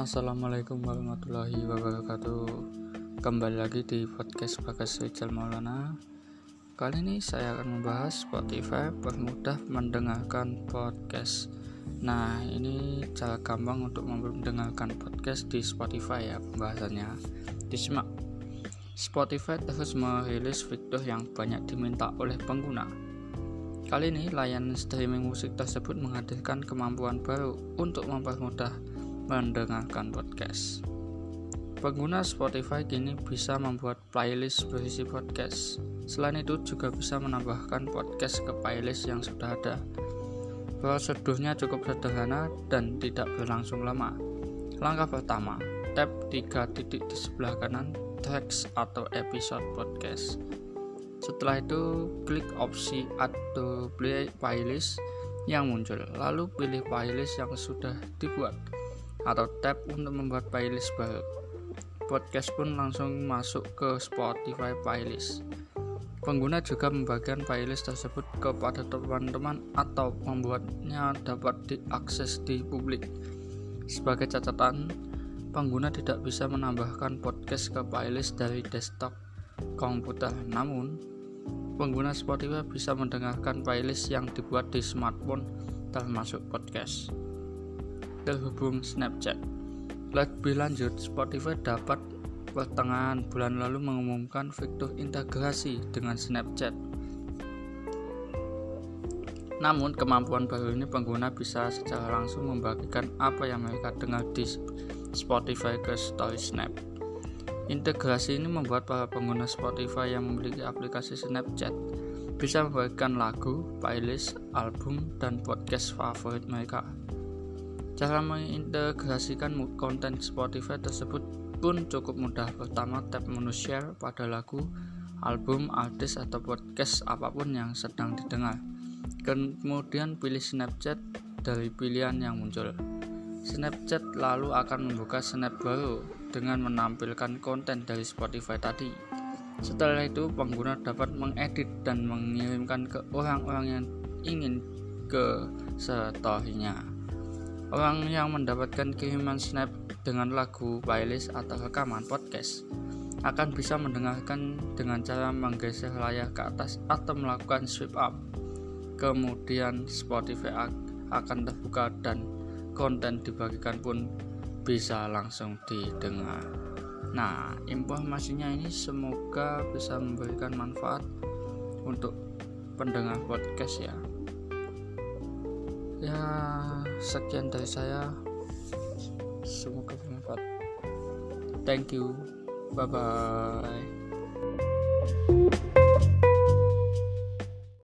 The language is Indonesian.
Assalamualaikum warahmatullahi wabarakatuh. Kembali lagi di podcast Bagas Rijal Maulana. Kali ini saya akan membahas Spotify permudah mendengarkan podcast. Nah ini cara gampang untuk mendengarkan podcast di Spotify ya pembahasannya. Disimak. Spotify terus merilis fitur yang banyak diminta oleh pengguna. Kali ini layanan streaming musik tersebut menghadirkan kemampuan baru untuk mempermudah mendengarkan podcast. Pengguna Spotify kini bisa membuat playlist berisi podcast. Selain itu juga bisa menambahkan podcast ke playlist yang sudah ada. Prosedurnya cukup sederhana dan tidak berlangsung lama. Langkah pertama, tap tiga titik di sebelah kanan tracks atau episode podcast. Setelah itu, klik opsi Add to Play Playlist yang muncul, lalu pilih playlist yang sudah dibuat, atau tap untuk membuat playlist baru. Podcast pun langsung masuk ke Spotify Playlist. Pengguna juga membagikan playlist tersebut kepada teman-teman atau membuatnya dapat diakses di publik. Sebagai catatan, pengguna tidak bisa menambahkan podcast ke playlist dari desktop komputer. Namun, pengguna Spotify bisa mendengarkan playlist yang dibuat di smartphone termasuk podcast. Terhubung Snapchat. Lebih lanjut, Spotify dapat pertengahan bulan lalu mengumumkan fitur integrasi dengan Snapchat. Namun, kemampuan baru ini pengguna bisa secara langsung membagikan apa yang mereka dengar di Spotify ke Story Snap. Integrasi ini membuat para pengguna Spotify yang memiliki aplikasi Snapchat bisa membagikan lagu, playlist, album, dan podcast favorit mereka. Cara mengintegrasikan konten Spotify tersebut pun cukup mudah. Pertama, tap menu share pada lagu, album, artis, atau podcast apa pun yang sedang didengar. Kemudian pilih Snapchat dari pilihan yang muncul. Snapchat lalu akan membuka snap baru dengan menampilkan konten dari Spotify tadi. Setelah itu, pengguna dapat mengedit dan mengirimkan ke orang-orang yang ingin ke story-nya. Orang yang mendapatkan kiriman snap dengan lagu, playlist, atau rekaman podcast akan bisa mendengarkan dengan cara menggeser layar ke atas atau melakukan swipe up. Kemudian Spotify akan terbuka dan konten dibagikan pun bisa langsung didengar. Nah, informasinya ini semoga bisa memberikan manfaat untuk pendengar podcast ya. Ya, sekian dari saya. Semoga bermanfaat. Thank you. Bye bye.